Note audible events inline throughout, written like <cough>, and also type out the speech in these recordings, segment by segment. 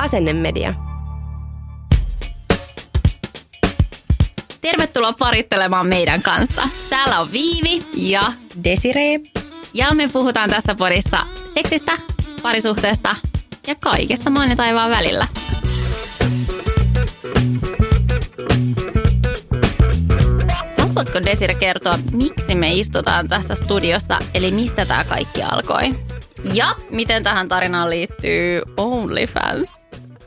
Asennemedia. Tervetuloa parittelemaan meidän kanssa. Täällä on Viivi ja Desiree. Ja me puhutaan tässä podissa seksistä, parisuhteesta ja kaikesta maan ja taivaan välillä. Haluatko Desire kertoa, miksi me istutaan tässä studiossa, eli mistä tämä kaikki alkoi? Ja miten tähän tarinaan liittyy OnlyFans?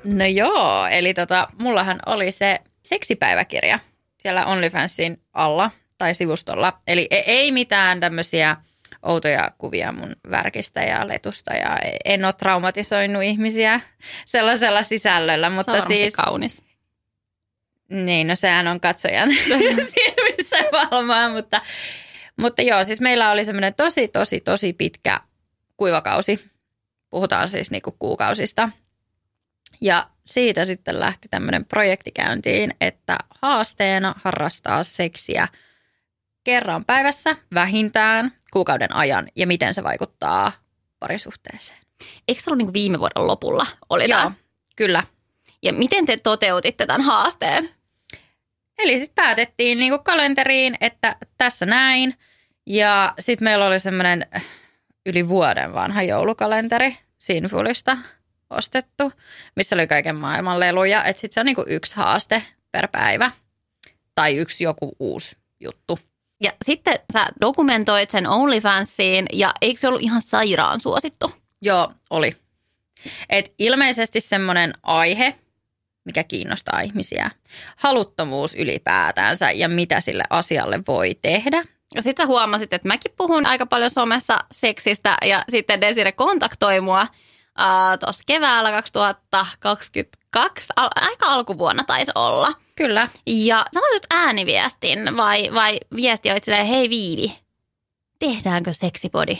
No joo, eli tota, mullahan oli se seksipäiväkirja siellä OnlyFansin alla tai sivustolla. Eli e- ei mitään tämmöisiä outoja kuvia mun värkistä ja letusta ja en ole traumatisoinut ihmisiä sellaisella sisällöllä. Mutta Se siis, kaunis. Niin, no sehän on katsojan <laughs> silmissä valmaa, mutta, mutta joo, siis meillä oli semmoinen tosi, tosi, tosi pitkä kuivakausi. Puhutaan siis niinku kuukausista. Ja siitä sitten lähti tämmöinen projekti käyntiin, että haasteena harrastaa seksiä kerran päivässä vähintään kuukauden ajan ja miten se vaikuttaa parisuhteeseen. Eikö se ollut niin viime vuoden lopulla? Oli Joo, tää? kyllä. Ja miten te toteutitte tämän haasteen? Eli sitten päätettiin niinku kalenteriin, että tässä näin. Ja sitten meillä oli semmoinen yli vuoden vanha joulukalenteri Sinfulista ostettu, missä oli kaiken maailman leluja. Että sitten se on niinku yksi haaste per päivä tai yksi joku uusi juttu. Ja sitten sä dokumentoit sen OnlyFansiin ja eikö se ollut ihan sairaan suosittu? Joo, oli. Et ilmeisesti semmoinen aihe, mikä kiinnostaa ihmisiä. Haluttomuus ylipäätänsä ja mitä sille asialle voi tehdä. Ja sitten sä huomasit, että mäkin puhun aika paljon somessa seksistä ja sitten Desire kontaktoi mua äh, tuossa keväällä 2022, al- aika alkuvuonna taisi olla. Kyllä. Ja sä laitat ääniviestin vai, vai viestioit silleen, hei Viivi, tehdäänkö seksipodi?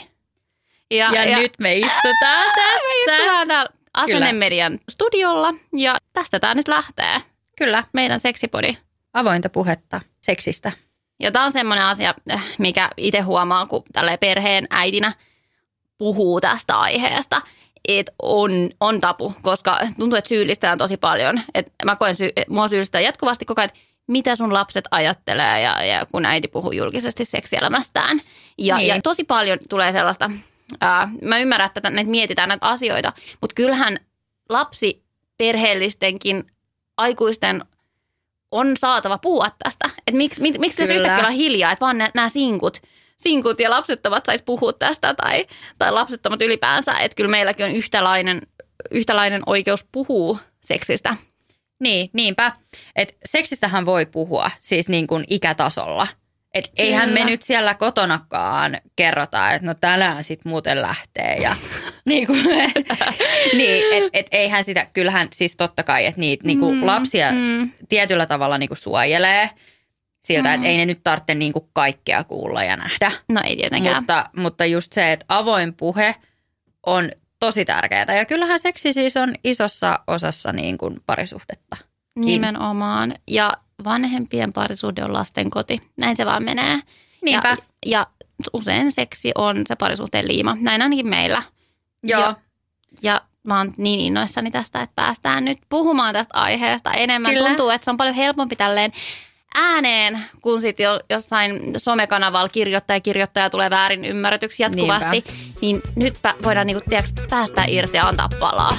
Ja, ja, nyt me istutaan <laughs> tässä. Me istutaan täällä Asennemedian studiolla ja tästä tämä nyt lähtee. Kyllä. Meidän seksipodi. Avointa puhetta seksistä. Ja tämä on semmoinen asia, äh, mikä itse huomaan, kun tälle perheen äitinä puhuu tästä aiheesta, että on, on tapu, koska tuntuu, että syyllistään tosi paljon. Et mä koen, sy- mua syyllistää jatkuvasti koko ajan, että mitä sun lapset ajattelee ja, ja kun äiti puhuu julkisesti seksielämästään. Ja, Niin. ja tosi paljon tulee sellaista, ää, mä ymmärrän, että näitä mietitään näitä asioita, mutta kyllähän lapsi perheellistenkin aikuisten on saatava puhua tästä. Että miksi, miksi, pitäisi yhtäkkiä olla hiljaa, että vaan nämä sinkut, sinkut ja lapsettomat sais puhua tästä tai, tai lapsettomat ylipäänsä. Että kyllä meilläkin on yhtälainen, yhtälainen oikeus puhua seksistä. Niin, niinpä. Et seksistähän voi puhua siis niin kuin ikätasolla. Et eihän me nyt siellä kotonakaan kerrota, että no tänään sit muuten lähtee. Ja, <laughs> niin kuin, <laughs> niin, et, et eihän sitä, kyllähän siis totta kai, että niitä niin kuin lapsia mm. tietyllä tavalla niin kuin suojelee siltä, mm. että ei ne nyt tarvitse niin kuin kaikkea kuulla ja nähdä. No ei tietenkään. Mutta, mutta just se, että avoin puhe on tosi tärkeää. Ja kyllähän seksi siis on isossa osassa niin kuin parisuhdetta. Nimenomaan. Ja vanhempien parisuhde on lasten koti. Näin se vaan menee. Niinpä. Ja, ja usein seksi on se parisuhteen liima. Näin ainakin meillä. Joo. Ja, ja mä oon niin innoissani tästä, että päästään nyt puhumaan tästä aiheesta enemmän. Kyllä. Tuntuu, että se on paljon helpompi tälleen ääneen, kun sitten jo, jossain somekanavalla kirjoittaja kirjoittaja tulee väärin ymmärretyksi jatkuvasti. Niinpä. Niin nyt voidaan niinku, tiiäks, päästä irti ja antaa palaa.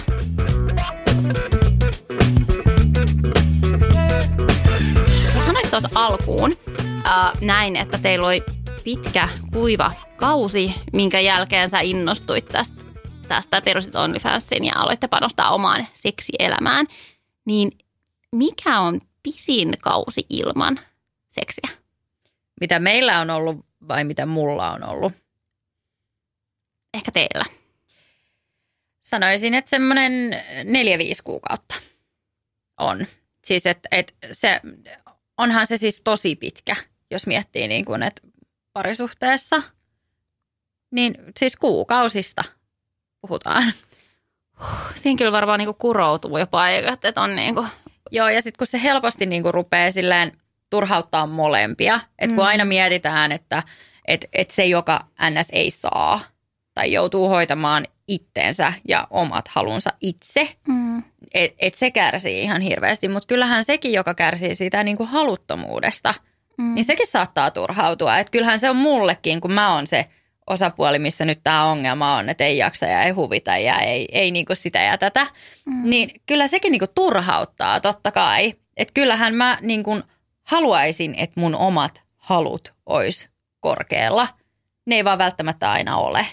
Sanoit tuossa alkuun äh, näin, että teillä oli pitkä, kuiva kausi, minkä jälkeen sä innostuit tästä, tästä perusit OnlyFansin ja aloitte panostaa omaan seksielämään. Niin mikä on pisin kausi ilman seksiä? Mitä meillä on ollut vai mitä mulla on ollut? Ehkä teillä. Sanoisin, että semmoinen neljä, viisi kuukautta on. Siis, että et se, onhan se siis tosi pitkä, jos miettii niin kuin, että parisuhteessa, niin siis kuukausista puhutaan. Siinä kyllä varmaan niinku kuroutuu jo paikat, että on niinku, Joo, ja sitten kun se helposti niinku rupeaa silleen turhauttaa molempia, että kun Mm. aina mietitään, että et, et se, joka NS ei saa tai joutuu hoitamaan itteensä ja omat halunsa itse, mm. Mm. Et, et se kärsii ihan hirveästi, mutta kyllähän sekin, joka kärsii siitä niin kuin haluttomuudesta, Mm. niin sekin saattaa turhautua. Et kyllähän se on mullekin, kun mä oon se osapuoli, missä nyt tämä ongelma on, että ei jaksa ja ei huvita ja ei, ei niin kuin sitä ja tätä. Mm. Niin kyllä sekin niin kuin turhauttaa totta kai. Että kyllähän mä niin kuin haluaisin, että mun omat halut olisi korkealla. Ne ei vaan välttämättä aina ole.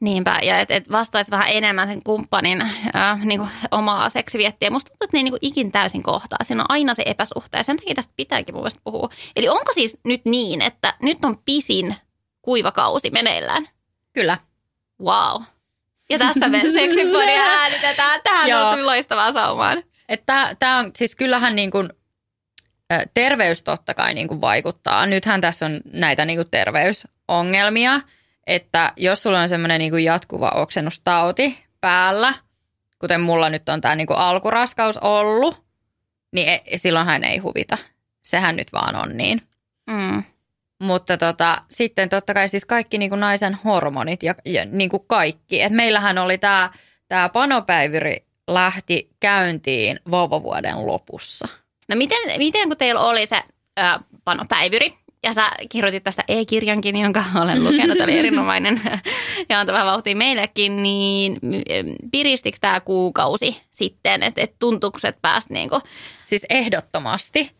Niinpä, ja että et vastaisi vähän enemmän sen kumppanin äh, niin kuin omaa seksiviettiä. Musta tuntuu, että ne ei niin kuin ikin täysin kohtaa. Siinä on aina se epäsuhta, ja sen takia tästä pitääkin mun mielestä puhua. Eli onko siis nyt niin, että nyt on pisin kuivakausi meneillään? Kyllä. Wow. Ja tässä me <laughs> seksipodia äänitetään. Tähän on loistavaa saumaan. Että tämä on, siis kyllähän niin kuin, terveys totta kai niin kuin vaikuttaa. Nythän tässä on näitä niin kuin terveysongelmia, että jos sulla on semmoinen niin kuin jatkuva oksennustauti päällä, kuten mulla nyt on tämä niin kuin alkuraskaus ollut, niin e, silloinhan ei huvita. Sehän nyt vaan on niin. Mm. Mutta tota, sitten totta kai siis kaikki niin kuin naisen hormonit ja, ja niin kuin kaikki. Et meillähän oli tämä tää panopäivyri lähti käyntiin vauvavuoden lopussa. No miten, miten kun teillä oli se äh, panopäivyri, ja sä kirjoitit tästä e-kirjankin, jonka olen lukenut, tämä oli <laughs> erinomainen ja antava vauhtia meillekin, niin piristikö tämä kuukausi sitten, että et tuntuuko, että pääsi niinku, Siis ehdottomasti.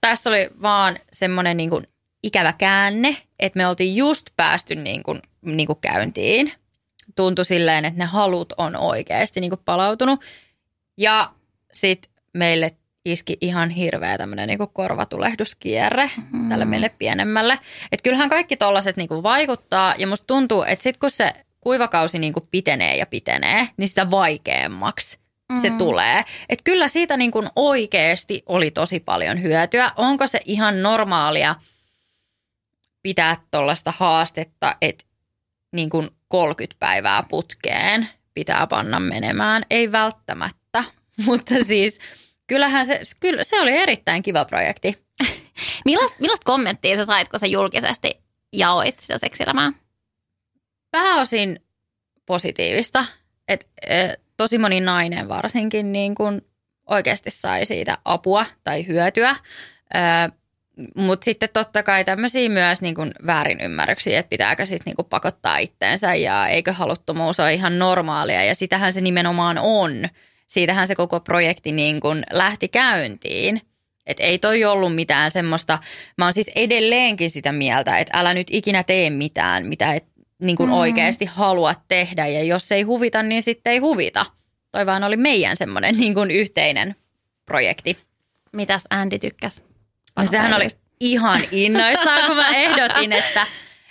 Tässä oli vaan semmoinen niin kuin ikävä käänne, että me oltiin just päästy niin kuin, niin kuin käyntiin. Tuntui silleen, että ne halut on oikeasti niin kuin palautunut. Ja sitten meille iski ihan hirveä tämmöinen niin korvatulehduskierre mm. tälle meille pienemmälle. Että kyllähän kaikki tollaset niin kuin vaikuttaa ja musta tuntuu, että sitten kun se kuivakausi niin kuin pitenee ja pitenee, niin sitä vaikeammaksi se Mhm. tulee. Että kyllä siitä niin kuin oikeasti oli tosi paljon hyötyä. Onko se ihan normaalia pitää tuollaista haastetta, että niin kuin 30 päivää putkeen pitää panna menemään? Ei välttämättä, <laughs> mutta siis kyllähän se, kyllä se oli erittäin kiva projekti. <laughs> millaista, millaista kommenttia sä sait, kun sä julkisesti jaoit sitä seksielämää? Pääosin positiivista, että tosi moni nainen varsinkin niin kuin oikeasti sai siitä apua tai hyötyä. Mutta sitten totta kai tämmöisiä myös niin kuin väärinymmärryksiä, että pitääkö sitten niin kuin pakottaa itteensä ja eikö haluttomuus ole ihan normaalia ja sitähän se nimenomaan on. Siitähän se koko projekti niin kuin lähti käyntiin. Että ei toi ollut mitään semmoista, mä oon siis edelleenkin sitä mieltä, että älä nyt ikinä tee mitään, mitä et niin kuin Mm. oikeasti haluat tehdä ja jos ei huvita, niin sitten ei huvita. Toi vaan oli meidän semmoinen niin kuin yhteinen projekti. Mitäs Andy tykkäs? No sehän oli ihan <laughs> innoissaan, kun mä ehdotin, että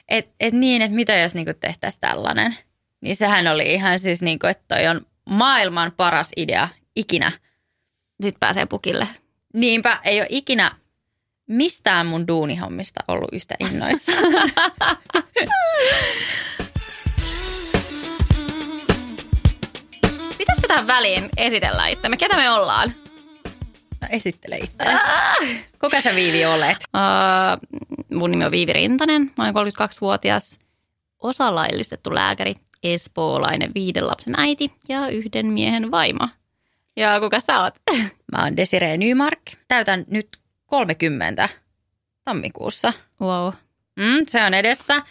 et, et niin, että mitä jos niinku tehtäisiin tällainen. Niin sehän oli ihan siis, niinku, että toi on maailman paras idea ikinä. Nyt pääsee pukille. Niinpä ei ole ikinä mistään mun duunihommista ollut yhtä innoissaan. <laughs> Pitäisikö tähän väliin esitellä itsemme? Ketä me ollaan? No, esittele itseäsi. Kuka sä Viivi olet? Uh, mun nimi on Viivi Rintanen. Mä olen 32-vuotias osalaillistettu lääkäri, espoolainen viiden lapsen äiti ja yhden miehen vaimo. Ja kuka sä oot? Mä oon Desiree Nymark. Täytän nyt 30 tammikuussa. Wow. Mm, se on edessä.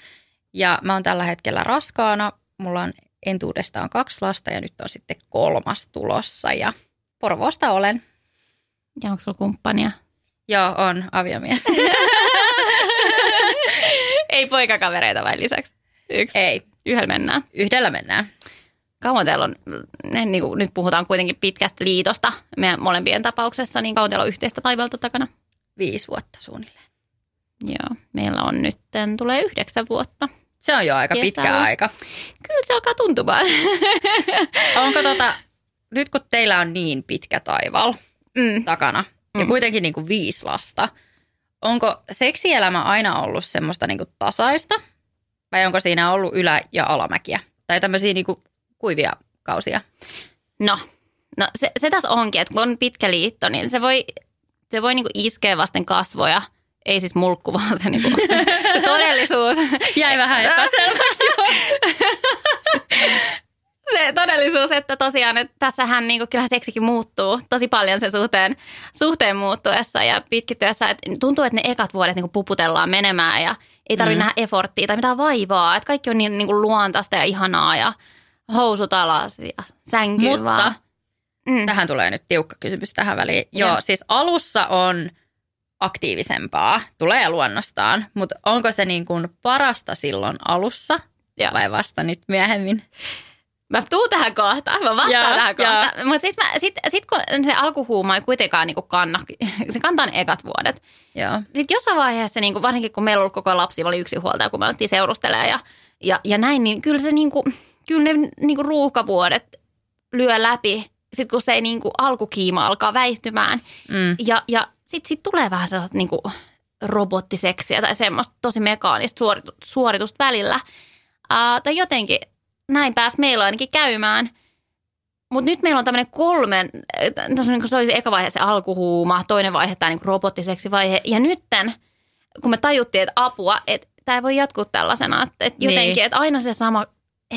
Ja mä oon tällä hetkellä raskaana. Mulla on entuudestaan kaksi lasta ja nyt on sitten kolmas tulossa. Ja Porvoosta olen. Ja onko sulla kumppania? Joo, on aviomies. <laughs> Ei poikakavereita vai lisäksi? Yksi. Ei, Yhdellä mennään. yhdellä mennään. Kauan teillä on, ne, niin kuin, nyt puhutaan kuitenkin pitkästä liitosta meidän molempien tapauksessa, niin kauan teillä on yhteistä taivalta takana? Viisi vuotta suunnilleen. Joo, meillä on nyt, tulee yhdeksän vuotta. Se on jo aika Kesällä. pitkä aika. Kyllä se alkaa tuntumaan. Onko tota, nyt kun teillä on niin pitkä taival mm. takana ja Mm. kuitenkin niin kuin viisi lasta, onko seksielämä aina ollut semmoista niin kuin tasaista vai onko siinä ollut ylä- ja alamäkiä? Tai tämmöisiä niin kuin kuivia kausia? No, no se, se tässä onkin, että kun on pitkä liitto, niin se voi, se voi niinku iskeä vasten kasvoja. Ei siis mulkku, vaan se, niinku, se, se <laughs> todellisuus. Jäi vähän epäselväksi. <laughs> se tod, todellisuus, että tosiaan, että tässähän niin kuin, kyllähän seksikin muuttuu tosi paljon sen suhteen, suhteen muuttuessa ja pitkittyessä. Että tuntuu, että ne ekat vuodet niin kuin puputellaan menemään ja ei tarvitse mm. nähdä efforttia tai mitään vaivaa. Että kaikki on niin, niin kuin luontaista ja ihanaa ja housut alas ja sänky Mutta vaan. Mm. tähän tulee nyt tiukka kysymys tähän väliin. Joo, Joo. siis alussa on aktiivisempaa, tulee luonnostaan, mutta onko se niin kuin parasta silloin alussa Joo. vai vasta nyt myöhemmin? Mä tuun tähän kohtaan, mä vastaan Joo, tähän kohtaan. Mutta sitten sit, sit kun se alkuhuuma ei kuitenkaan niinku kanna, se kantaa ne ekat vuodet. Joo. Sitten jossain vaiheessa, niinku, varsinkin kun meillä oli koko lapsi, oli yksi huoltaja, kun me alettiin seurustelemaan ja, ja, ja näin, niin kyllä se niinku, kyllä ne niinku ruuhkavuodet lyö läpi, sitten kun se ei niinku alkukiima alkaa väistymään. Mm. Ja, ja sitten sit tulee vähän sellaista niinku robottiseksiä tai semmoista tosi mekaanista suoritu, suoritusta välillä. Uh, tai jotenkin näin pääsi meillä ainakin käymään. Mutta nyt meillä on tämmöinen kolmen, äh, tässä on niin se oli se eka vaihe se alkuhuuma, toinen vaihe tämä niin robottiseksi vaihe. Ja nytten, kun me tajuttiin, että apua, että tämä ei voi jatkua tällaisena, että, että jotenkin, Niin. että aina se sama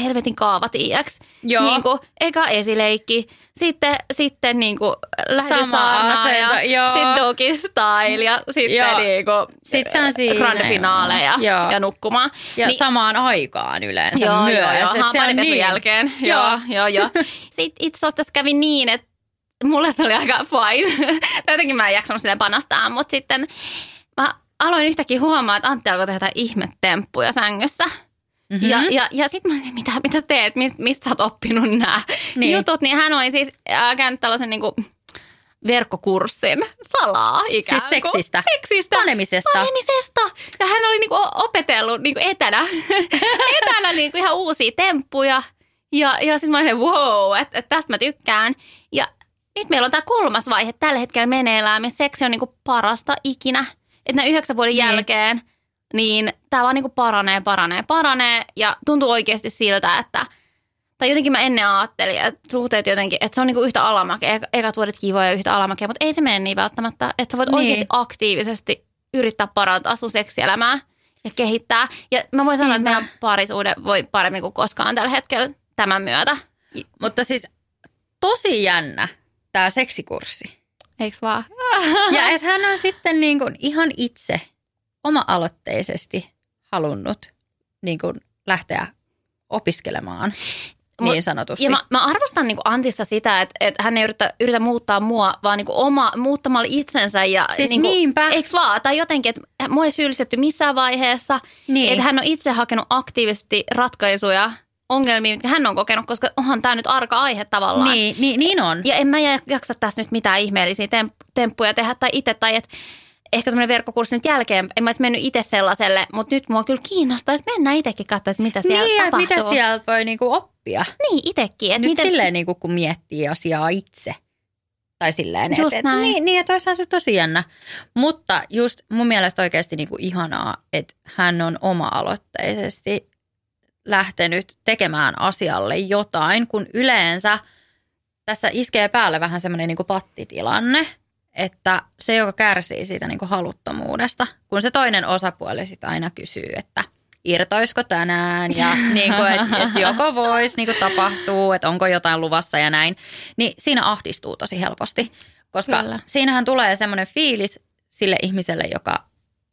helvetin kaava, tiiäks? Joo. Niin kuin, eka esileikki, sitten, sitten niin kuin lähetyssaarna asento, ja sitten doggy style ja sitten Joo. niin kuin Sit se on siinä, grande finale ja, joo. ja nukkumaan. Ja Niin- samaan aikaan yleensä Joo, myös. joo, joo. Se on niin. jälkeen. Joo. Joo, joo, joo. Sitten itse asiassa tässä kävi niin, että mulle se oli aika fine. <laughs> jotenkin mä en jaksanut silleen panastaa, mutta sitten mä aloin yhtäkkiä huomaa, että Antti alkoi tehdä ihmetemppuja sängyssä. Mhm. Mm-hmm. Ja, ja, ja sitten mä olin, mitä, mitä teet, mistä, mistä sä oot oppinut nämä Niin. jutut. Niin hän oli siis äh, käynyt tällaisen niin kuin, verkkokurssin salaa ikään Siis kuin. seksistä? Seksistä. Panemisesta? Panemisesta. Ja hän oli niinku opetellut niinku etänä, <laughs> etänä niinku ihan uusia temppuja. Ja, ja sitten mä olin, wow, että et tästä mä tykkään. Ja nyt meillä on tämä kolmas vaihe tällä hetkellä meneillään, missä seksi on niinku parasta ikinä. Että näin yhdeksän vuoden Niin. jälkeen, niin tämä vaan niinku paranee, paranee, paranee. Ja tuntuu oikeasti siltä, että tai jotenkin mä ennen ajattelin, että suhteet jotenkin, että se on niinku yhtä alamäkeä, Eka- ekat vuodet kivoja ja yhtä alamäkeä, mutta ei se mene niin välttämättä, että sä voit Niin. niin. oikeasti aktiivisesti yrittää parantaa sun seksielämää ja kehittää. Ja mä voin sanoa, Niinpä. että meidän parisuhde voi paremmin kuin koskaan tällä hetkellä tämän myötä. Mutta siis tosi jännä tämä seksikurssi. Eiks vaan? Ja että hän on sitten niin kuin ihan itse oma-aloitteisesti halunnut niin kuin lähteä opiskelemaan niin sanotusti. Ja mä, mä arvostan niin Antissa sitä, että, että hän ei yritä, yritä muuttaa mua, vaan niin oma, muuttamalla itsensä. Ja, Siis niin niinpä. Eiks vaan? Tai jotenkin, että mua ei syyllistetty missään vaiheessa. Niin. Että hän on itse hakenut aktiivisesti ratkaisuja ongelmiin, mitkä hän on kokenut, koska onhan tämä nyt arka aihe tavallaan. niin, niin, niin on. Ja en mä jaksa tässä nyt mitään ihmeellisiä temp- temppuja tehdä tai itse, tai että ehkä tämmöinen verkkokurssi nyt jälkeen, en mä olisi mennyt itse sellaiselle, mutta nyt mua kyllä kiinnostaisi mennä itsekin katsoa, että mitä siellä niin, tapahtuu. mitä sieltä voi niinku oppia. Niin, itsekin. Nyt miten, silleen, niinku, kun miettii asiaa itse. Tai silleen, että et, niin, niin, että se tosi jännä. Mutta just mun mielestä oikeasti niinku ihanaa, että hän on oma-aloitteisesti lähtenyt tekemään asialle jotain, kun yleensä tässä iskee päälle vähän semmoinen niinku pattitilanne, että se, joka kärsii siitä niinku haluttomuudesta, kun se toinen osapuoli sitten aina kysyy, että irtoisiko tänään ja <laughs> niinku, että et joko voisi niinku tapahtuu, että onko jotain luvassa ja näin, niin siinä ahdistuu tosi helposti, koska Kyllä. siinähän tulee semmoinen fiilis sille ihmiselle, joka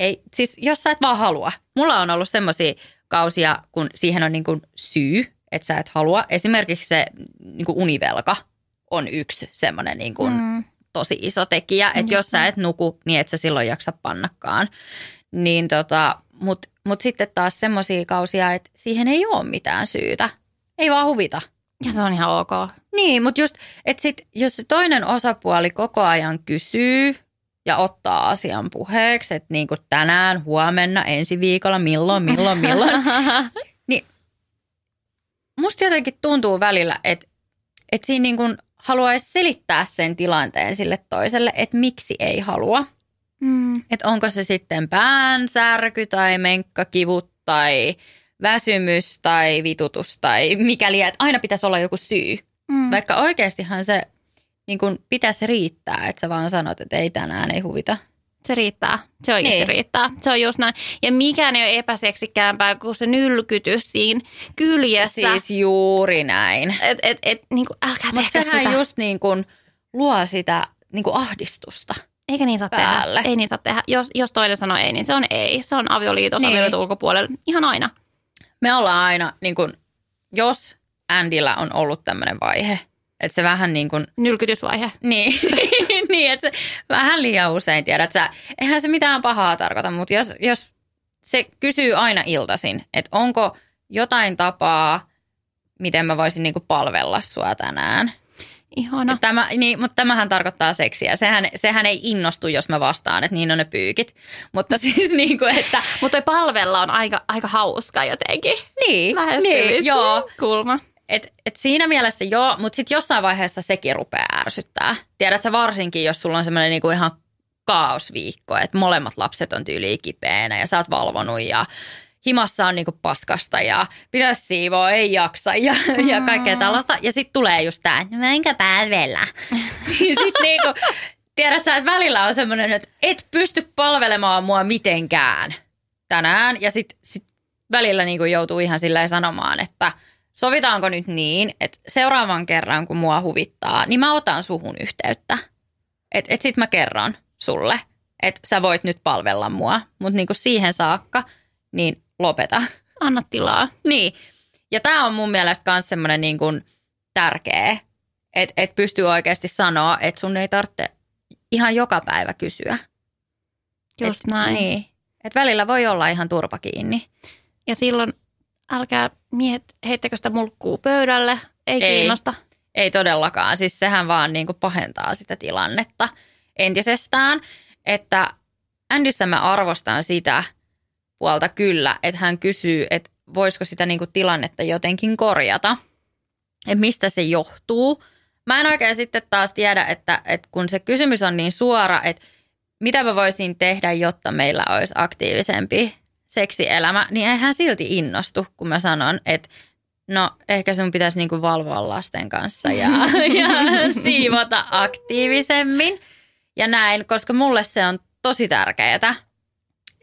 ei, siis jos sä et vaan halua. Mulla on ollut semmoisia kausia, kun siihen on niin kuin syy, että sä et halua. Esimerkiksi se niin kuin univelka on yksi semmoinen niin kuin Mm. Tosi iso tekijä, että jos sä et nuku, niin et sä silloin jaksa pannakaan. Niin tota, Mutta mut sitten taas semmoisia kausia, että siihen ei ole mitään syytä. Ei vaan huvita. Ja se on ihan ok. Niin, mutta just, että sit, jos se toinen osapuoli koko ajan kysyy ja ottaa asian puheeksi, että niin kuin tänään, huomenna, ensi viikolla, milloin, milloin, milloin, <laughs> musta jotenkin tuntuu välillä, että, että siinä niin kuin haluaisi selittää sen tilanteen sille toiselle, että miksi ei halua. Mm. Että onko se sitten päänsärky tai menkkakivut tai väsymys tai vitutus tai mikäli, että aina pitäisi olla joku syy. Mm. Vaikka oikeastihan se niin kuin pitäisi riittää, että sä vaan sanot, että ei tänään, ei huvita. Se riittää. Se oikeasti Niin. riittää. Se on just näin. Ja mikään ei ole epäseksikkäämpää kuin se nylkytys siinä kyljessä. Siis juuri näin. et, et, et, niin kuin, älkää Mutta tehkö sehän sitä. just niin kuin luo sitä niin kuin ahdistusta. Eikä niin saa päälle. tehdä. Ei niin saa tehdä. Jos, jos toinen sanoo ei, niin se on ei. Se on avioliitos, Niin. avioliiton ulkopuolella. Ihan aina. Me ollaan aina, niin kuin, jos Andyllä on ollut tämmöinen vaihe, että se vähän niin kuin, Nylkytysvaihe. niin, <laughs> niin että se vähän liian usein tiedät sä, eihän se mitään pahaa tarkoita, mutta jos, jos se kysyy aina iltaisin, että onko jotain tapaa, miten mä voisin niin kuin palvella sua tänään. Ihana. Tämä, niin, mutta tämähän tarkoittaa seksiä. Sehän, sehän ei innostu, jos mä vastaan, että niin on ne pyykit. Mutta siis <laughs> niin kuin, että Mutta toi palvella on aika, aika hauska jotenkin. niin, niin joo. Kulma. Et, et siinä mielessä joo, mutta sitten jossain vaiheessa sekin rupeaa ärsyttää. Tiedätkö varsinkin, jos sulla on semmoinen niinku ihan kaosviikko, että molemmat lapset on tyyliin kipeänä ja sä oot valvonut ja himassa on niinku paskasta ja pitäisi siivoa, ei jaksa ja, ja kaikkea tällaista. Ja sitten tulee just tämä, no enkä päivällä. <laughs> niin sitten niinku, tiedät sä, että välillä on semmoinen, että et pysty palvelemaan mua mitenkään tänään. Ja sitten sit välillä niinku joutuu ihan silleen sanomaan, että sovitaanko nyt niin, että seuraavan kerran kun mua huvittaa, niin mä otan suhun yhteyttä. Että et sit mä kerron sulle, että sä voit nyt palvella mua, mutta niinku siihen saakka, niin lopeta. Anna tilaa. Niin. Ja tämä on mun mielestä myös semmoinen niin kuin tärkeä, että et pystyy oikeasti sanoa, että sun ei tarvitse ihan joka päivä kysyä. Just et, näin. Niin. Et välillä voi olla ihan turpa kiinni. Ja silloin älkää miet, heittäkö sitä mulkkuu pöydälle. Ei, Ei. kiinnosta. Ei todellakaan. Siis sehän vaan niin kuin pahentaa sitä tilannetta entisestään. Että Andyssä mä arvostan sitä puolta kyllä, että hän kysyy, että voisiko sitä niin kuin tilannetta jotenkin korjata. Että mistä se johtuu. Mä en oikein sitten taas tiedä, että, että kun se kysymys on niin suora, että mitä mä voisin tehdä, jotta meillä olisi aktiivisempi seksielämä, niin ei hän silti innostu, kun mä sanon, että no ehkä sun pitäisi niinku valvoa lasten kanssa ja, <laughs> ja siivota aktiivisemmin ja näin, koska mulle se on tosi tärkeää,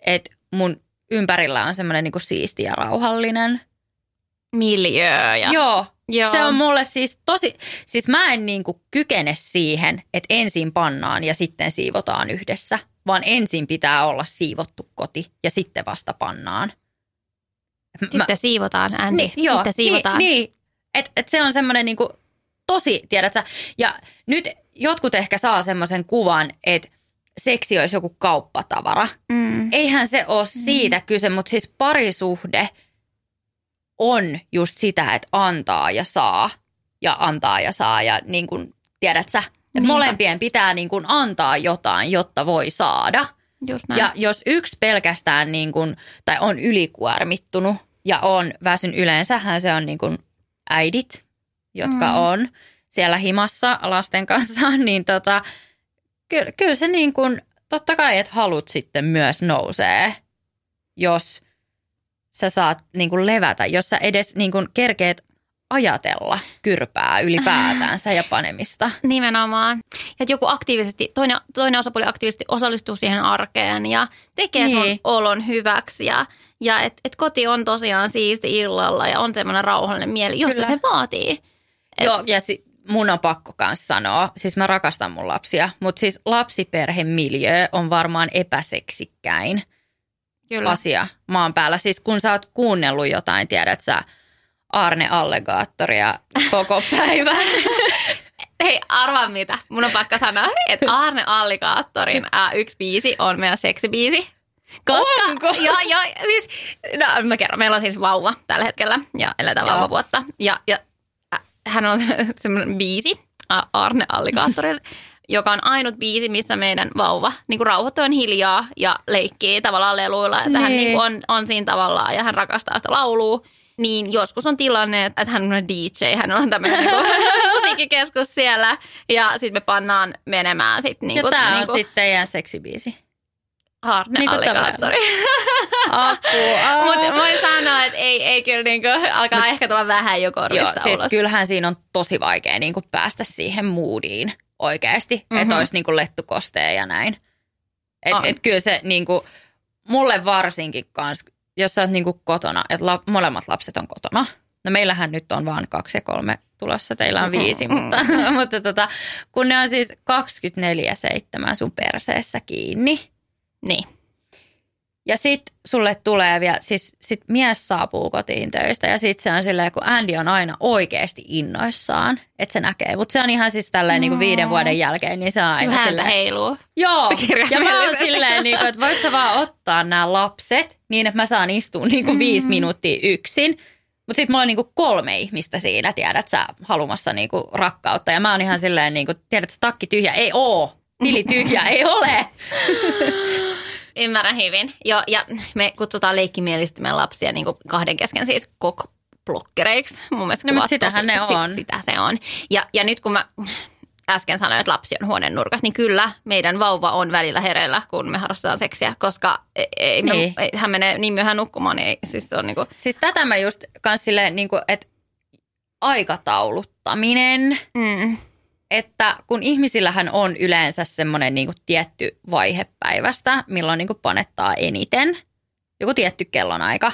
että mun ympärillä on semmoinen niinku siisti ja rauhallinen. Miljöö. Ja, Joo, Joo. se on mulle siis tosi, siis mä en niinku kykene siihen, että ensin pannaan ja sitten siivotaan yhdessä, vaan ensin pitää olla siivottu koti ja sitten vasta pannaan. Sitten siivotaan, Andy. Niin, joo, Sitten siivotaan. Niin, niin. Et, et se on semmoinen niinku tosi, tiedätkö, ja nyt jotkut ehkä saa semmoisen kuvan, että seksi olisi joku kauppatavara. Mm. Eihän se ole siitä kyse, mutta siis parisuhde on just sitä, että antaa ja saa ja antaa ja saa ja niin kuin, tiedät sä, että molempien pitää niin kuin antaa jotain, jotta voi saada. Just näin. Ja jos yksi pelkästään niin kuin, tai on ylikuormittunut ja on väsyn, yleensähän se on niin kuin äidit, jotka mm. on siellä himassa lasten kanssa, <laughs> niin tota, kyllä, kyllä se niin kuin, totta kai, että halut sitten myös nousee, jos sä saat niin kuin levätä, jos sä edes niin kuin kerkeet ajatella kyrpää ylipäätänsä ja panemista. Nimenomaan. Ja joku aktiivisesti, toinen, toinen osapuoli aktiivisesti osallistuu siihen arkeen ja tekee niin. sun olon hyväksi. Ja, ja että et koti on tosiaan siisti illalla ja on semmoinen rauhallinen mieli, josta Kyllä. se vaatii. Et- Joo, ja si- mun on pakko myös sanoa, siis mä rakastan mun lapsia, mutta siis lapsiperhemiljö on varmaan epäseksikkäin Kyllä. asia maan päällä. Siis kun sä oot kuunnellut jotain, tiedät sä, Arne Allegaattoria koko <laughs> päivä. Hei, arvaa mitä. Mun on pakko sanoa, että Arne Alligaattorin ää, yksi biisi on meidän seksibiisi. Koska, Onko? joo, joo, siis, no mä kerron, meillä on siis vauva tällä hetkellä ja eletään Joo. vauvavuotta. Ja, ja äh, hän on <laughs> semmoinen biisi, Arne Alligaattorille, joka on ainut biisi, missä meidän vauva niin kuin rauhoittuu on hiljaa ja leikkii tavallaan leluilla. Että hän Niin. niin kuin on, on siinä tavallaan ja hän rakastaa sitä laulua. Niin joskus on tilanne, että hän on DJ, hän on tämmöinen niin <laughs> musiikkikeskus siellä ja sitten me pannaan menemään sitten niin Ja on niin kuin sitten teidän seksibiisi. Arne Niin Alligaattori. Apua. <laughs> Mutta voin sanoa, että ei, ei kyllä niin kuin, alkaa Mut, ehkä tulla vähän jo Joo, korvista siis ulos. kyllähän siinä on tosi vaikea niin kuin päästä siihen moodiin oikeasti, mm-hmm. Mhm. että olisi niin kuin lettukosteen ja näin. Et, On. et kyllä se niinku, mulle varsinkin kans, jos sä oot niinku kotona, että la, molemmat lapset on kotona. No meillähän nyt on vaan kaksi ja kolme tulossa, teillä on viisi, Mm. mutta, <laughs> mutta tota, kun ne on siis 24-7 sun perseessä kiinni. Niin. Ja sit sulle tulee vielä, siis sit mies saapuu kotiin töistä ja sit se on silleen, kun Andy on aina oikeasti innoissaan, että se näkee. Mutta se on ihan siis tälleen niin kuin viiden vuoden jälkeen, niin se on aina Häntä silleen, heiluu. Joo, ja mä oon silleen, niin kuin, että voit sä vaan ottaa nämä lapset niin, että mä saan istua niin kuin viisi minuuttia yksin. Mutta sitten mulla on niin kuin kolme ihmistä siinä, tiedät sä, halumassa niin kuin rakkautta. Ja mä oon ihan silleen, niin kuin, tiedät sä, takki tyhjä, ei oo. Tili tyhjä, ei ole. <laughs> Ymmärrän hyvin. Jo, ja me kutsutaan leikkimielisesti meidän lapsia niin kahden kesken siis blokkereiksi. Mun mielestä No, mutta sitähän ne on. sitä se on. Ja, ja nyt kun mä äsken sanoin, että lapsi on huoneen nurkassa, niin kyllä meidän vauva on välillä hereillä, kun me harrastetaan seksiä, koska ei, ei, Niin. niin. hän menee niin myöhään nukkumaan, niin ei, siis se on niin kuin, Siis tätä mä just kans silleen, niin kuin, että aikatauluttaminen, mm, että kun ihmisillähän on yleensä semmoinen niin tietty vaihe päivästä, milloin niin kuin panettaa eniten, joku tietty kellonaika.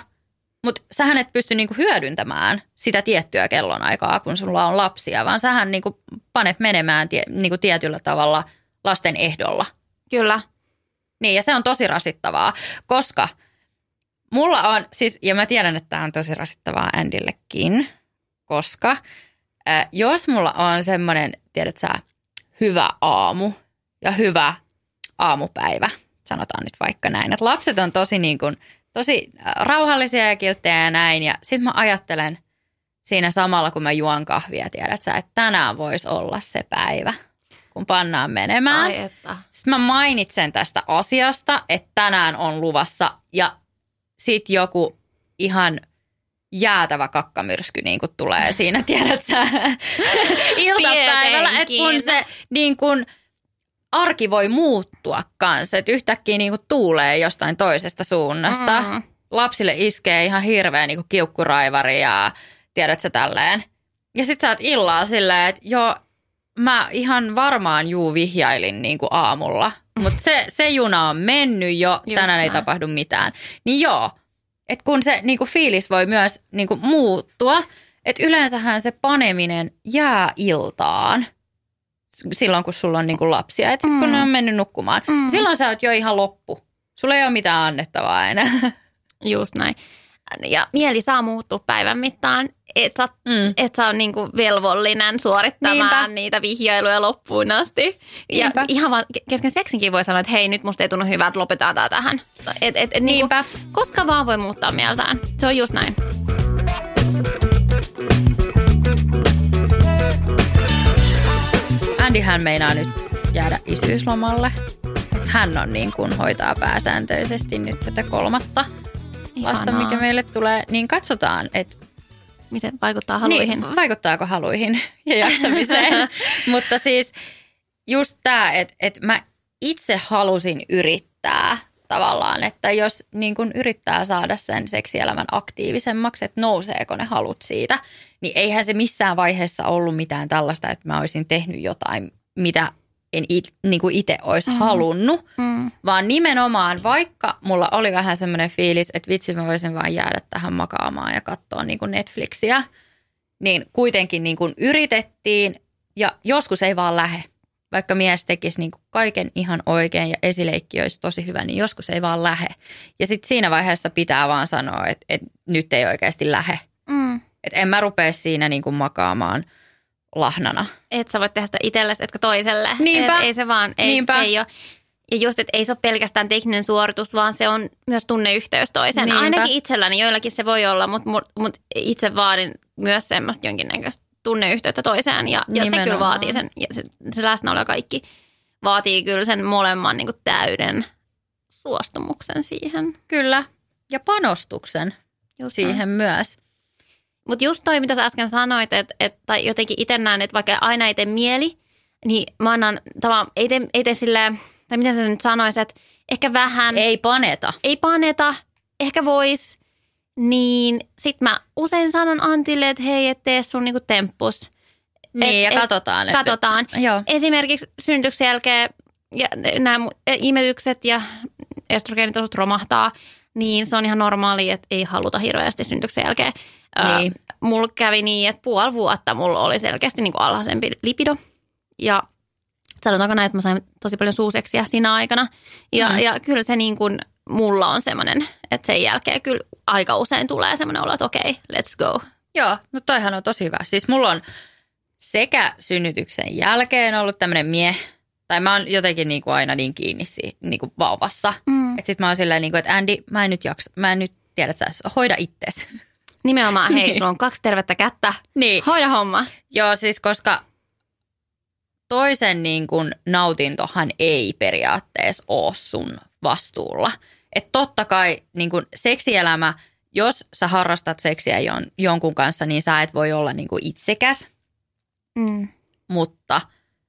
Mutta sähän et pysty niin kuin hyödyntämään sitä tiettyä kellonaikaa, kun sulla on lapsia, vaan sähän niin kuin panet menemään tie, niin kuin tietyllä tavalla lasten ehdolla. kyllä. Niin, ja se on tosi rasittavaa, koska mulla on, siis, ja mä tiedän, että tämä on tosi rasittavaa Andillekin, koska äh, jos mulla on semmoinen, tiedät sä, hyvä aamu ja hyvä aamupäivä, sanotaan nyt vaikka näin, että lapset on tosi niin kuin, tosi äh, rauhallisia ja kilttejä ja näin, ja sitten mä ajattelen siinä samalla, kun mä juon kahvia, tiedät sä, että tänään voisi olla se päivä, kun pannaan menemään. Ai että. Sitten mä mainitsen tästä asiasta, että tänään on luvassa ja sit joku ihan jäätävä kakkamyrsky niin kuin tulee siinä, tiedät sä, <laughs> iltapäivällä. Että kun se niin kuin, arki voi muuttua kanssa, että yhtäkkiä niin kuin tuulee jostain toisesta suunnasta. Mm. Lapsille iskee ihan hirveä niin kuin kiukkuraivari ja tiedät sä tälleen. Ja sit sä oot illalla silleen, että joo, mä ihan varmaan juu vihjailin niin kuin aamulla. Mutta se, se juna on mennyt jo, Just tänään ei näin. tapahdu mitään. Niin joo, että kun se niin kuin fiilis voi myös niin kuin muuttua, että yleensähän se paneminen jää iltaan silloin, kun sulla on niin kuin lapsia. Että mm. kun ne on mennyt nukkumaan, Mm. silloin sä oot jo ihan loppu. Sulla ei ole mitään annettavaa enää. Just näin. Ja mieli saa muuttua päivän mittaan. Et Mm. et sä ole niinku velvollinen suorittamaan Niinpä. niitä vihjailuja loppuun asti. Ja Niinpä. ihan vaan ke- kesken seksinkin voi sanoa, että hei, nyt musta ei tunnu hyvää, että lopetetaan tää tähän. Et, et, et, niinku, koska vaan voi muuttaa mieltään. Se on just näin. Andyhän meinaa nyt jäädä isyyslomalle. Hän on niin kuin hoitaa pääsääntöisesti nyt tätä kolmatta lasta, Ihanaa. mikä meille tulee. Niin katsotaan, että Miten vaikuttaa haluihin. Niin, vaikuttaako haluihin ja jaksamiseen. <laughs> Mutta siis just tämä, että, että mä itse halusin yrittää tavallaan, että jos niin kun yrittää saada sen seksielämän aktiivisemmaksi, että nouseeko ne halut siitä, niin eihän se missään vaiheessa ollut mitään tällaista, että mä olisin tehnyt jotain, mitä en it, niin kuin itse olisi mm. halunnut, Mm. vaan nimenomaan vaikka mulla oli vähän semmoinen fiilis, että vitsi mä voisin vaan jäädä tähän makaamaan ja katsoa niin kuin Netflixiä, niin kuitenkin niin kuin yritettiin ja joskus ei vaan lähe. Vaikka mies tekisi niin kuin kaiken ihan oikein ja esileikki olisi tosi hyvä, niin joskus ei vaan lähe. Ja sitten siinä vaiheessa pitää vaan sanoa, että, että nyt ei oikeasti lähe. Mm. Että en mä rupea siinä niin kuin makaamaan lahnana. Et sä voit tehdä sitä itsellesi, etkä toiselle. Niinpä. Et ei se vaan, ei, Niinpä. se ei ole. Ja just, että ei se ole pelkästään tekninen suoritus, vaan se on myös tunneyhteys toiseen. Niinpä. Ainakin itselläni, joillakin se voi olla, mutta mut, mut itse vaadin myös semmoista jonkinnäköistä tunneyhteyttä toiseen. Ja, ja se kyllä vaatii sen, ja se, se läsnäolo kaikki vaatii kyllä sen molemman niin kuin täyden suostumuksen siihen. Kyllä. Ja panostuksen Just siihen myös. Mutta just toi, mitä sä äsken sanoit, että et, tai jotenkin itse näen, että vaikka aina ei tee mieli, niin mä annan tavallaan, ei tee, ei tee silleen, tai miten sä nyt sanoisit, että ehkä vähän, ei, paneta. ei paneta, ehkä vois, niin sit mä usein sanon Antille, että hei, et tee sun niinku temppus. Niin, Et- ja et- katsotaan. että- Katsotaan. Joo. Esimerkiksi synnytyksen jälkeen ja nämä mu- imetykset ja estrogeenitasoit romahtaa, niin se on ihan normaali, että ei haluta hirveästi synnytyksen jälkeen. Niin. mulla kävi niin, että puoli vuotta mulla oli selkeästi niin kuin alhaisempi lipido. Ja sanotaanko näin, että mä sain tosi paljon suuseksiä siinä aikana. Ja, Mm. ja kyllä se niin kuin, mulla on semmoinen, että sen jälkeen kyllä aika usein tulee semmoinen olo, että okei, let's go. Joo, no toihan on tosi hyvä. Siis mulla on sekä synnytyksen jälkeen ollut tämmöinen mie, tai mä oon jotenkin niin kuin aina niin kiinni si- niin kuin vauvassa. Mm. Että sit mä oon silleen, niin kuin, että Andy, mä en nyt jaksa, mä en nyt tiedä, että sä hoida itses. Nimenomaan, hei, <laughs> sulla on kaksi tervettä kättä, Niin. hoida homma. Joo, siis koska toisen niin kuin nautintohan ei periaatteessa ole sun vastuulla. Että totta kai niin kuin seksielämä, jos sä harrastat seksiä jon, jonkun kanssa, niin sä et voi olla niin kuin itsekäs, Mm. mutta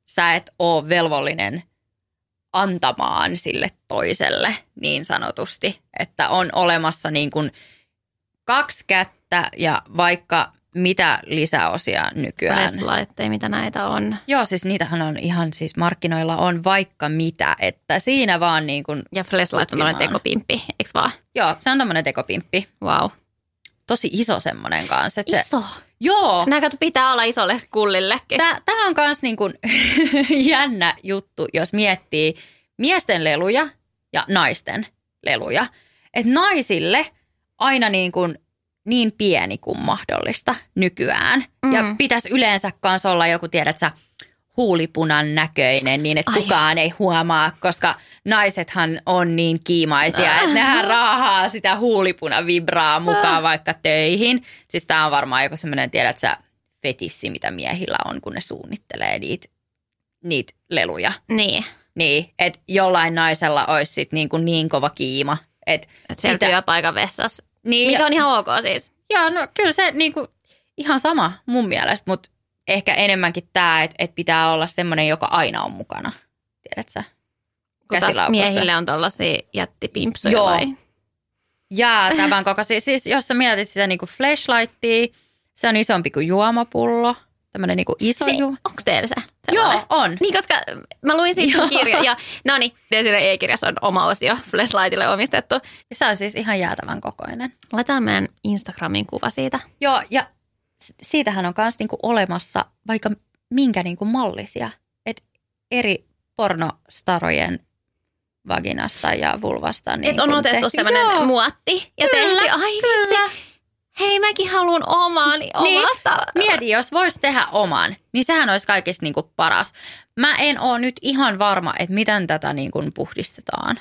sä et ole velvollinen antamaan sille toiselle niin sanotusti, että on olemassa niin kuin kaksi kättä ja vaikka mitä lisäosia nykyään. Flashlightteja, mitä näitä on. Joo, siis niitähän on ihan siis markkinoilla on vaikka mitä, että siinä vaan niin kuin, Ja flashlight on tämmöinen tekopimppi, eikö vaan? joo, se on tämmöinen tekopimppi. Wow. Tosi iso semmoinen kanssa. Että se, Iso. Joo, kato pitää olla isolle kullillekin. Tämä on myös niin kuin <laughs> jännä juttu, jos miettii miesten leluja ja naisten leluja. Että naisille aina niin, kuin niin pieni kuin mahdollista nykyään. Mm. Ja pitäisi yleensä myös olla joku, tiedät sä, huulipunan näköinen niin, että Ai kukaan ei huomaa, koska naisethan on niin kiimaisia, että nehän <laughs> raahaa sitä huulipunavibraa mukaan vaikka töihin. Siis tämä on varmaan joku semmoinen, tiedät sä, fetissi, mitä miehillä on, kun ne suunnittelee niitä, niitä leluja. Niin. Niin, että jollain naisella olisi sit niin, kuin niin kova kiima. Et, Että siellä Mitä? työpaikan vessassa. niin, Mikä on ihan ok siis. Joo, no kyllä se niin kuin, ihan sama mun mielestä, mutta ehkä enemmänkin tämä, että et pitää olla semmoinen, joka aina on mukana. Tiedät sä? Kun taas miehille on tollasia jättipimpsuja Joo. vai? Jäätävän kokoisia. Siis jos sä mietit sitä niin kuin flashlightia, se on isompi kuin juomapullo. Tämmöinen niin kuin iso Se, ju- onko teillä se? sellainen? Joo, on. Niin, koska mä luin siitä Joo. kirja. Ja, no niin, siinä e-kirjassa on oma osio Flashlightille omistettu. Ja se on siis ihan jäätävän kokoinen. Laitetaan meidän Instagramin kuva siitä. Joo, ja siitähän on myös niinku olemassa vaikka minkä niinku mallisia. Et eri pornostarojen vaginasta ja vulvasta. Niin Että on otettu Joo, muotti ja Kyllä, tehty, ai kyllä. vitsi, hei mäkin haluan oman Niin. omasta. Mieti, jos voisi tehdä oman, niin sehän olisi kaikista niinku paras. Mä en ole nyt ihan varma, että miten tätä niinku puhdistetaan.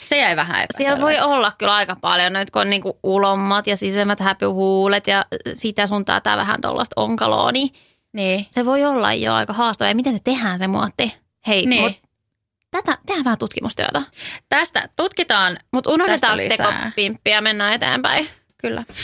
Se jäi vähän epäselväksi. Siellä voi olla kyllä aika paljon noita, kun on niinku ulommat ja sisemmät häpyhuulet ja sitä sun tätä vähän tuollaista onkaloa, niin Niin. se voi olla jo aika haastavaa. Ja miten se tehdään se muotti? Hei, Niin. Tätä, tehdään vähän tutkimustyötä. Tästä tutkitaan Mutta unohdetaan Tästä lisää. tekopimppi ja mennään eteenpäin. kyllä. <laughs>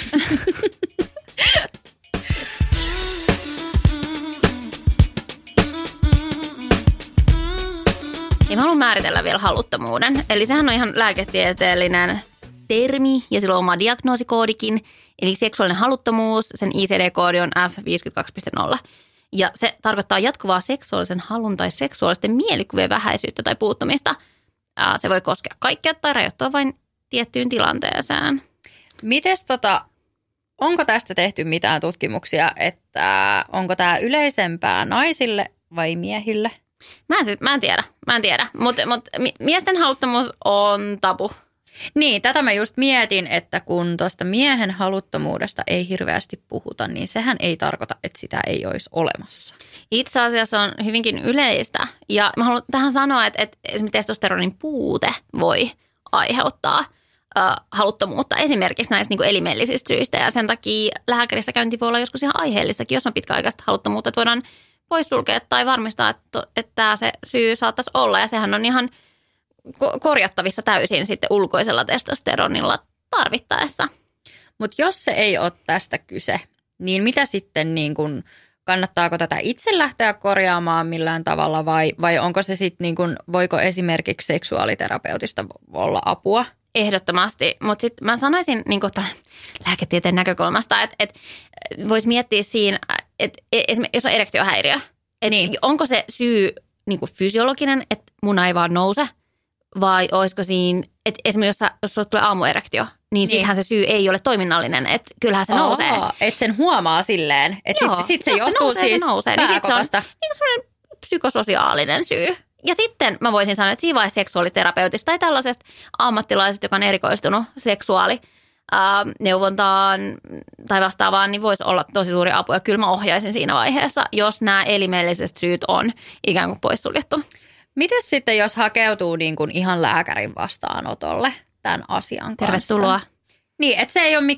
Ja mä haluan määritellä vielä haluttomuuden. Eli sehän on ihan lääketieteellinen termi ja sillä on oma diagnoosikoodikin. Eli seksuaalinen haluttomuus, sen ICD-koodi on F52.0. Ja se tarkoittaa jatkuvaa seksuaalisen halun tai seksuaalisten mielikuvien vähäisyyttä tai puuttumista. Se voi koskea kaikkea tai rajoittua vain tiettyyn tilanteeseen. Mites tota, onko tästä tehty mitään tutkimuksia, että onko tämä yleisempää naisille vai miehille? Mä en, mä en tiedä, mä en tiedä. Mutta mut, mi- miesten haluttomuus on tabu. Niin, tätä mä just mietin, että kun tuosta miehen haluttomuudesta ei hirveästi puhuta, niin sehän ei tarkoita, että sitä ei olisi olemassa. Itse asiassa on hyvinkin yleistä. Ja mä haluan tähän sanoa, että, että esimerkiksi testosteronin puute voi aiheuttaa haluttomuutta esimerkiksi näistä niin elimellisistä syistä. Ja sen takia lääkärissä käynti voi olla joskus ihan aiheellistakin, jos on pitkäaikaista haluttomuutta, että voidaan poissulkea tai varmistaa, että, että se syy saattaisi olla. Ja sehän on ihan ko- korjattavissa täysin sitten ulkoisella testosteronilla tarvittaessa. Mutta jos se ei ole tästä kyse, niin mitä sitten niin kun, kannattaako tätä itse lähteä korjaamaan millään tavalla vai, vai onko se sitten niin kun, voiko esimerkiksi seksuaaliterapeutista olla apua? Ehdottomasti, mutta sitten mä sanoisin niin kuin lääketieteen näkökulmasta, että, että voisi miettiä siinä, että esimerkiksi jos on erektiohäiriö, että Niin. onko se syy niin kuin fysiologinen, että muna ei vaan nouse, vai olisiko siinä, että esimerkiksi jos, jos sulla tulee aamuerektio, niin, niin. sittenhän se syy ei ole toiminnallinen, että kyllähän se nousee. Että sen huomaa silleen, että sitten sit se jos johtuu se nousee, siis se nousee. Niin sit se on niin semmoinen psykososiaalinen syy. Ja sitten mä voisin sanoa, että siinä vaiheessa seksuaaliterapeutista tai tällaisesta ammattilaisesta, joka on erikoistunut seksuaali ää, neuvontaan tai vastaavaan, niin voisi olla tosi suuri apu. Ja kyllä mä ohjaisin siinä vaiheessa, jos nämä elimelliset syyt on ikään kuin poissuljettu. Miten sitten, jos hakeutuu niin kuin ihan lääkärin vastaanotolle tämän asian kanssa? Tervetuloa. Niin, että se ei ole,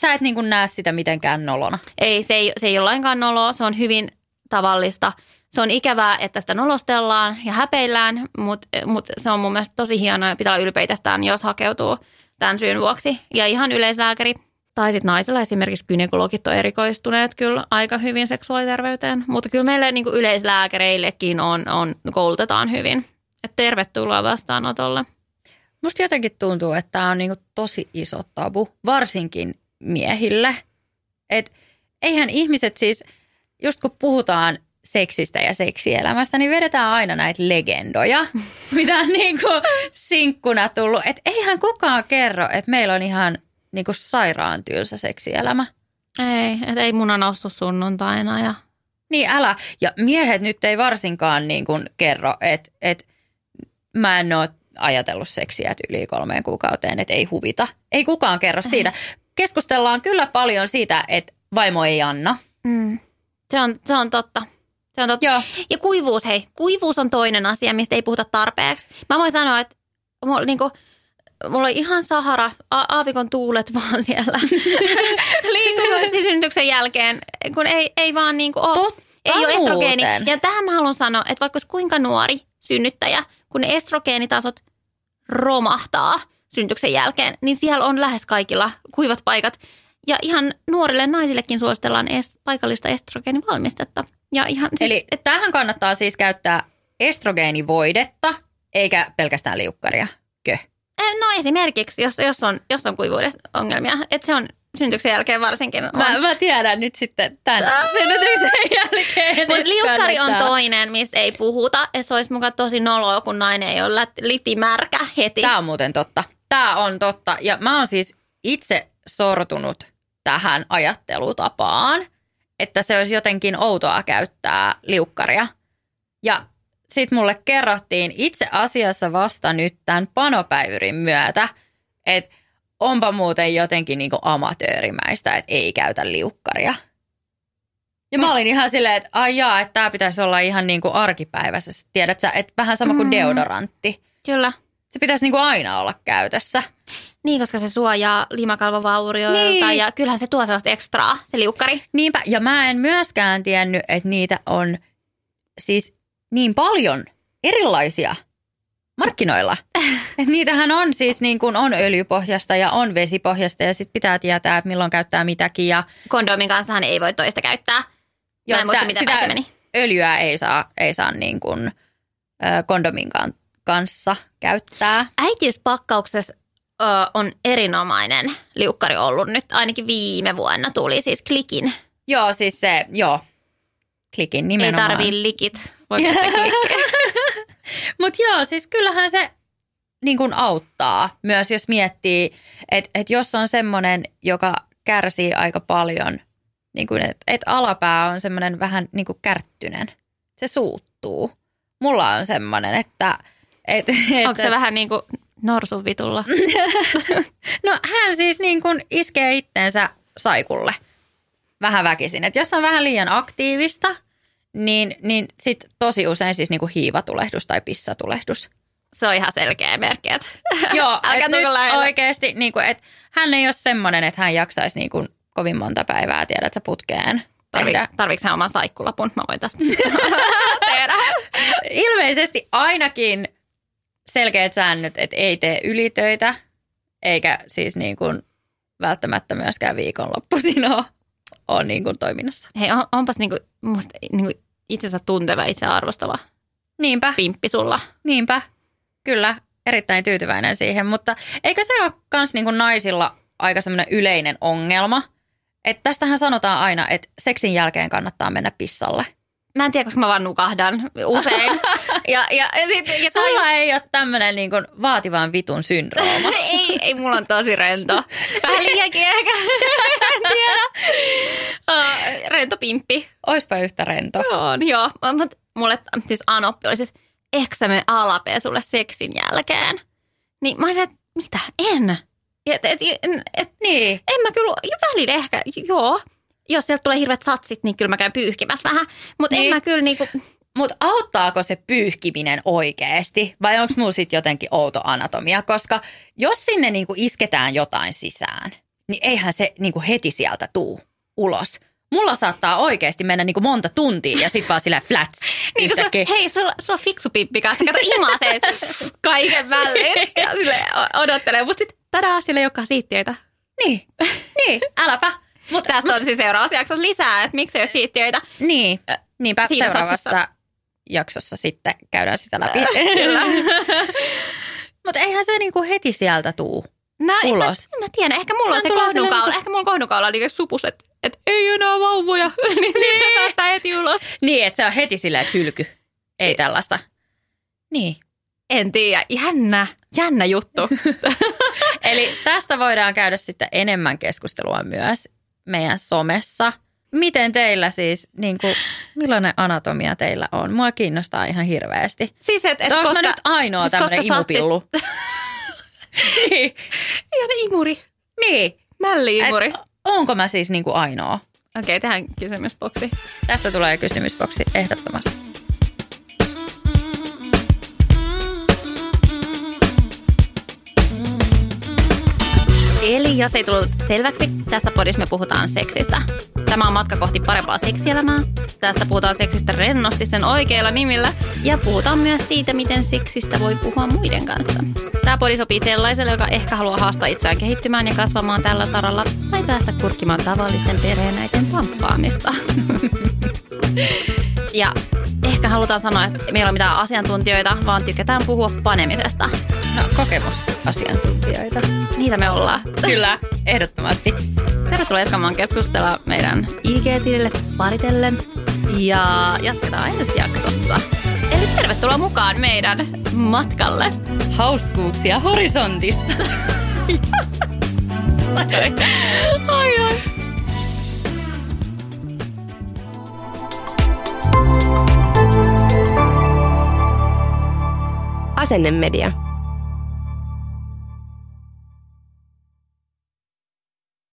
sä et niin kuin näe sitä mitenkään nolona. Ei, se ei, se ei ole lainkaan noloa, se on hyvin tavallista. Se on ikävää, että sitä nolostellaan ja häpeillään, mutta mut se on mun mielestä tosi hienoa ja pitää olla ylpeitä jos hakeutuu tämän syyn vuoksi. Ja ihan yleislääkäri tai sitten naisella esimerkiksi gynekologit on erikoistuneet kyllä aika hyvin seksuaaliterveyteen. Mutta kyllä meille niin kuin yleislääkäreillekin on, on, koulutetaan hyvin. Et tervetuloa vastaanotolle. Musta jotenkin tuntuu, että tämä on niin kuin tosi iso tabu, varsinkin miehille. Et eihän ihmiset siis, just kun puhutaan seksistä ja seksielämästä, niin vedetään aina näitä legendoja, <laughs> mitä on niin kuin sinkkuna tullut. Et eihän kukaan kerro, että meillä on ihan niin kuin sairaan tylsä seksielämä. Ei, et ei muna noussut sunnuntaina ja Niin älä. Ja miehet nyt ei varsinkaan niin kuin kerro, että, että mä en ole ajatellut seksiä yli kolmeen kuukauteen, että ei huvita. Ei kukaan kerro siitä. Keskustellaan kyllä paljon siitä, että vaimo ei anna. mm. se, on, se on totta. Se on totta. Joo. Ja kuivuus, hei, kuivuus on toinen asia, mistä ei puhuta tarpeeksi. Mä voin sanoa, että mulla, niin kuin, mulla on ihan Sahara, a- aavikon tuulet vaan siellä <laughs> liikunnan synnytyksen jälkeen, kun ei, ei vaan niin kuin ole, Totta ei ole estrogeeni. Ja tähän mä haluan sanoa, että vaikka olisi kuinka nuori synnyttäjä, kun ne estrogeenitasot romahtaa synnytyksen jälkeen, niin siellä on lähes kaikilla kuivat paikat. Ja ihan nuorille naisillekin suositellaan es, paikallista estrogeenivalmistetta. Ja ihan, siis, Eli tähän kannattaa siis käyttää estrogeenivoidetta, eikä pelkästään liukkaria. Kö? Eh, No esimerkiksi, jos, jos on, jos on kuivuudessa ongelmia, että se on synnytyksen jälkeen varsinkin. On. Mä, mä tiedän nyt sitten tämän synnytyksen jälkeen. Mutta liukkari on toinen, mistä ei puhuta. Et se olisi mukaan tosi noloa, kun nainen ei ole litimärkä heti. Tämä on muuten totta. Tämä on totta. Ja mä oon siis itse sortunut tähän ajattelutapaan, että se olisi jotenkin outoa käyttää liukkaria. Ja sitten mulle kerrottiin itse asiassa vasta nyt tämän panopäivyrin myötä, että onpa muuten jotenkin niinku amatöörimäistä, että ei käytä liukkaria. Ja mä olin ihan silleen, että ai jaa, että tämä pitäisi olla ihan niin kuin arkipäivässä. Tiedät sä, että vähän sama kuin Mm. deodorantti. Kyllä. Se pitäisi niin kuin aina olla käytössä. Niin, koska se suojaa limakalvovaurioilta Niin. ja kyllähän se tuo sellaista ekstraa, se liukkari. Niinpä, ja mä en myöskään tiennyt, että niitä on siis niin paljon erilaisia markkinoilla. <laughs> Et niitähän on siis niin kuin on öljypohjasta ja on vesipohjasta ja sitten pitää tietää, että milloin käyttää mitäkin. Ja Kondomin kanssahan ei voi toista käyttää. Jos en muista, se meni. öljyä ei saa, ei saa niin kuin, ö, kondomin kan- kanssa käyttää. Äitiyspakkauksessa ö, on erinomainen liukkari ollut nyt. Ainakin viime vuonna tuli siis klikin. Joo, siis se, joo, klikin Ei nimenomaan. tarvii likit. <laughs> Mutta joo, siis kyllähän se niin kuin auttaa myös, jos miettii, että et jos on semmoinen, joka kärsii aika paljon, niin kuin, että et alapää on semmoinen vähän niin kuin kärttynen. Se suuttuu. Mulla on semmoinen, että... Et, et, Onko se vähän niin kuin norsun vitulla? <laughs> No hän siis niin kuin iskee itteensä saikulle vähän väkisin. Et jos on vähän liian aktiivista, niin, niin sit tosi usein siis niin kuin hiivatulehdus tai pissatulehdus. Se on ihan selkeä merkki. että <laughs> Joo, <laughs> Älkää et nyt lähelle. oikeasti, niin kuin, että hän ei ole semmoinen, että hän jaksaisi niin kuin kovin monta päivää, tiedät sä, putkeen Tarvi, tarviiko hän oman saikkulapun? Mä voin tästä <laughs> tehdä. Ilmeisesti ainakin selkeät säännöt, että ei tee ylitöitä, eikä siis niin kuin välttämättä myöskään viikonloppuisin ole, ole niin kuin toiminnassa. Hei, on, onpas niinku, musta, niinku itsensä tunteva, itse arvostava Niinpä, pimppi sulla. niinpä. Kyllä, erittäin tyytyväinen siihen, mutta eikö se ole myös niin kuin naisilla aika semmoinen yleinen ongelma? Että tästähän sanotaan aina, että seksin jälkeen kannattaa mennä pissalle. Mä en tiedä, koska mä vaan nukahdan usein. <laughs> ja, ja, ja, sit, ja Sulla ei ole tämmöinen niin vaativan vitun syndrooma. <laughs> ei, ei, mulla on tosi rento. Vähän <laughs> liiankin ehkä. en tiedä. Uh, rento pimppi. Oispa yhtä rento. On, joo. Mutta mulle siis Anoppi oli siis, ehkä sä mene alapesulle seksin jälkeen. Niin mä olisin, että mitä, en. Et, et, et, et, niin. En mä kyllä, jo välillä ehkä, joo. Jos sieltä tulee hirveät satsit, niin kyllä mä käyn pyyhkimässä vähän. Mutta niin. en mä kyllä niinku... Mutta auttaako se pyyhkiminen oikeasti vai onko mulla sitten jotenkin outo anatomia? Koska jos sinne niinku isketään jotain sisään, niin eihän se niinku heti sieltä tuu ulos. Mulla saattaa oikeasti mennä niinku monta tuntia ja sitten vaan sillä flats. <laughs> niin sulla, hei, sulla, sulla on fiksu pippi kanssa. Kato imasee <laughs> kaiken väliin <laughs> ja sille odottelee. Mutta sitten tadaa, sille joka siittiöitä. Niin, niin, äläpä. Mut, Tästä mut, on siis seuraavassa jaksossa lisää, että miksi ei ole siittiöitä. Niin, niinpä Siinä seuraavassa satsissa. jaksossa sitten käydään sitä läpi. <laughs> Kyllä. Mutta eihän se niinku heti sieltä tuu no, ulos. Mä, mä tiedän, ehkä mulla se on se kohdukaula. Niinku... Ehkä mulla kohdukaula on supus, että et ei enää vauvoja. <laughs> niin, niin. se päästään heti ulos. Niin, että se on heti silleen, että hylky. Ei tällaista. Niin. En tiedä. Jännä, jännä juttu. <laughs> Eli tästä voidaan käydä sitten enemmän keskustelua myös meidän somessa. Miten teillä siis, niin kuin, millainen anatomia teillä on? Mua kiinnostaa ihan hirveästi. Siis et, et koska, mä nyt ainoa siis tämmöinen imupillu? <laughs> niin. Ihan imuri. Niin. Mälli-imuri. Et, onko mä siis niin kuin ainoa? Okei, okay, tehdään kysymysboksi. Tästä tulee kysymysboksi ehdottomasti. Jos ei tullut selväksi, tässä podissa me puhutaan seksistä. Tämä on matka kohti parempaa seksielämää. Tässä puhutaan seksistä rennosti sen oikeilla nimillä. Ja puhutaan myös siitä, miten seksistä voi puhua muiden kanssa. Tämä podi sopii sellaiselle, joka ehkä haluaa haastaa itseään kehittymään ja kasvamaan tällä saralla tai päästä kurkkimaan tavallisten perheenäiden pamppaamista. <laughs> ja ehkä halutaan sanoa, että meillä ei ole mitään asiantuntijoita, vaan tykätään puhua panemisesta. No kokemusasiantuntijoita. Niitä me ollaan. Kyllä, ehdottomasti. Tervetuloa jatkamaan keskustella meidän IG-tilille paritellen ja jatketaan ensi jaksossa. Eli tervetuloa mukaan meidän matkalle. Hauskuuksia horisontissa. <laughs> ai. ai. Asennemedia.